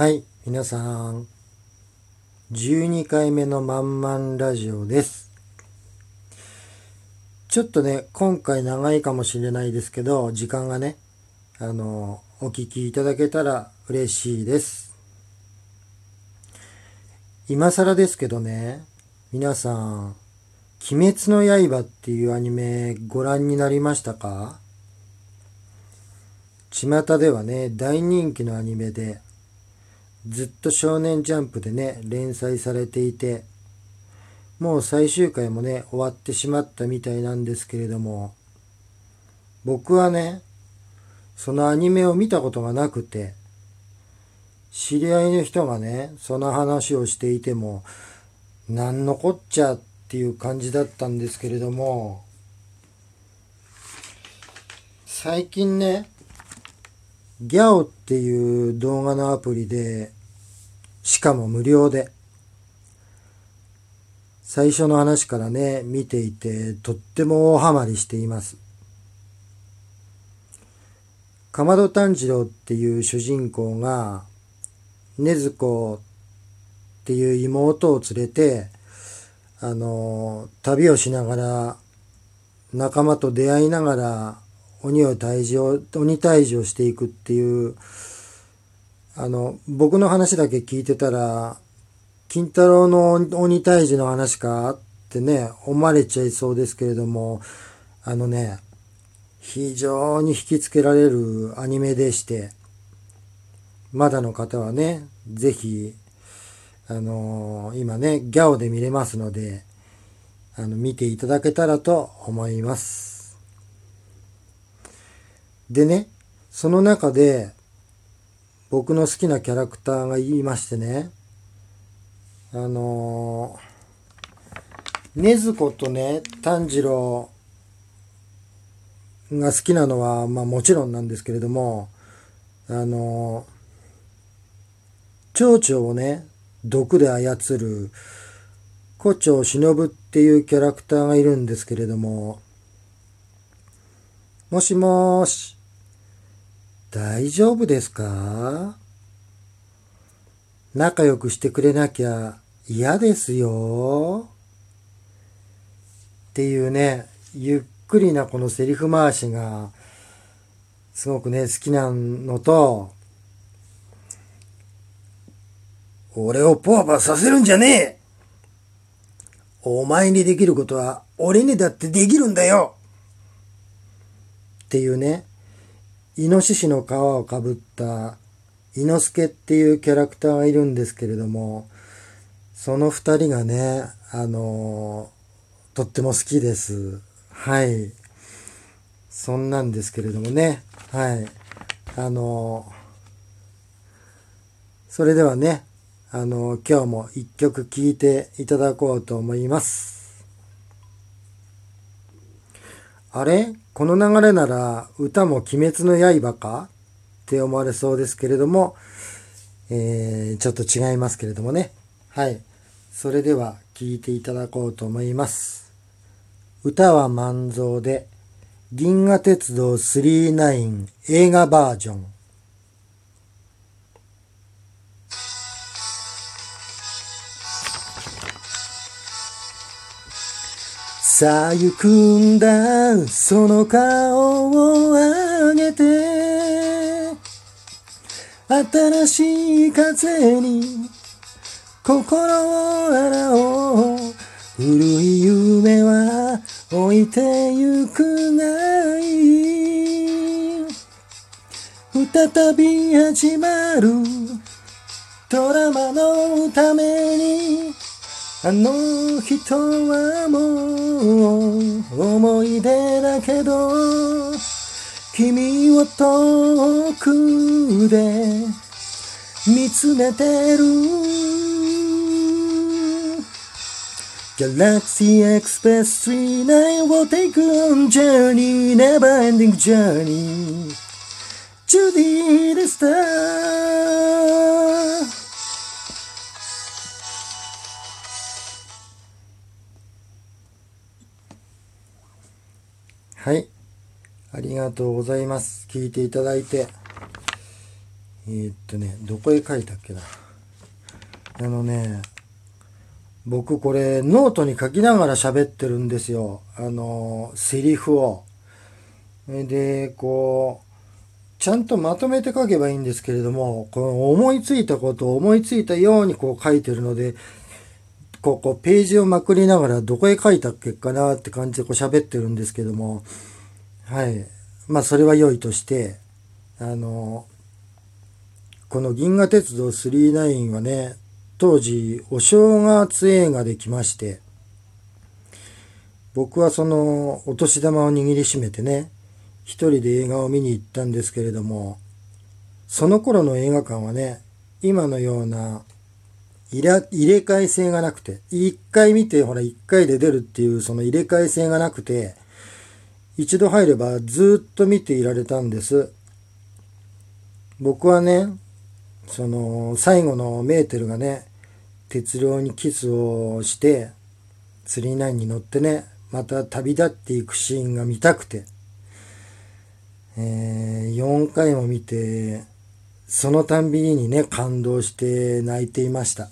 はい、皆さん、12回目のまんまんラジオです。ちょっとね、今回長いかもしれないですけど、時間がね、あの、お聞きいただけたら嬉しいです。今更ですけどね、皆さん、鬼滅の刃っていうアニメご覧になりましたか？巷ではね、大人気のアニメで、ずっと少年ジャンプでね、連載されていて、もう最終回もね、終わってしまったみたいなんですけれども、僕はね、そのアニメを見たことがなくて、知り合いの人がね、その話をしていても、なんのこっちゃっていう感じだったんですけれども、最近ね、ギャオっていう動画のアプリで、しかも無料で、最初の話からね、見ていて、とっても大ハマりしています。かまど炭治郎っていう主人公が、禰豆子っていう妹を連れて、あの、旅をしながら、仲間と出会いながら、鬼を退治を、鬼退治をしていくっていう、あの、僕の話だけ聞いてたら、金太郎の鬼退治の話かってね、思われちゃいそうですけれども、あのね、非常に引きつけられるアニメでして、まだの方はね、ぜひ、あの今ね、ギャオで見れますので、あの、見ていただけたらと思います。でね、その中で、僕の好きなキャラクターが言いましてね、あのー、禰豆子とね、炭治郎が好きなのは、まあもちろんなんですけれども、あのー、蝶々をね、毒で操る、胡蝶忍っていうキャラクターがいるんですけれども、もしもーし、大丈夫ですか？仲良くしてくれなきゃ嫌ですよ。っていうね、ゆっくりなこのセリフ回しが、すごくね、好きなのと、俺をポワパさせるんじゃねえ。お前にできることは俺にだってできるんだよ。っていうね、イノシシの皮をかぶった伊之助っていうキャラクターがいるんですけれども、その二人がね、あのー、とっても好きです。はい。そんなんですけれどもね。はい。あのー、それではね、あのー、今日も一曲聴いていただこうと思います。あれ？この流れなら歌も鬼滅の刃か？って思われそうですけれども、えー、ちょっと違いますけれどもね。はい。それでは聴いていただこうと思います。歌は万蔵で、銀河鉄道39映画バージョン。さあ行くんだ、その顔を上げて。新しい風に心を洗おう。古い夢は置いてゆくがいい。再び始まるドラマのためにあの人はもう思い出だけど君を遠くで見つめてる Galaxy Express 39 will take on journey never ending journey to the star はい。ありがとうございます。聞いていただいて。えー、っとね、どこへ書いたっけな。あのね、僕これノートに書きながら喋ってるんですよ。あの、セリフを。で、こう、ちゃんとまとめて書けばいいんですけれども、この思いついたことを思いついたようにこう書いてるので、こ、こうページをまくりながらどこへ書いたっけかなって感じでこう喋ってるんですけども、はい。まあそれは良いとして、あの、この銀河鉄道999はね、当時お正月映画で来まして、僕はそのお年玉を握りしめてね、一人で映画を見に行ったんですけれども、その頃の映画館はね、今のような入れ替え性がなくて、一回見てほら一回で出るっていうその入れ替え性がなくて、一度入ればずっと見ていられたんです。僕はね、その最後のメーテルがね、鉄郎にキスをして、39に乗ってね、また旅立っていくシーンが見たくて、えー、4回も見て、そのたんびにね、感動して泣いていました。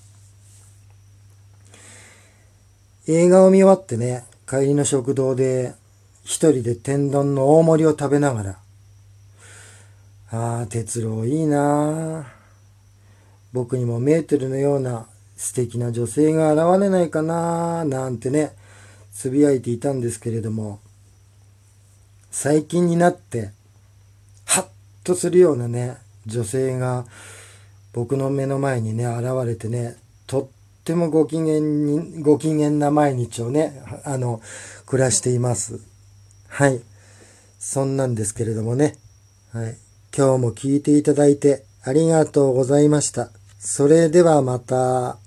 映画を見終わってね、帰りの食堂で一人で天丼の大盛りを食べながら、ああ、哲郎いいなあ僕にもメーテルのような素敵な女性が現れないかななんてね、つぶやいていたんですけれども、最近になって、ハッとするようなね、女性が僕の目の前にね、現れてね、とっってもご機嫌に、ご機嫌な毎日をね、あの、暮らしています。はい。そんなんですけれどもね。はい。今日も聞いていただいてありがとうございました。それではまた。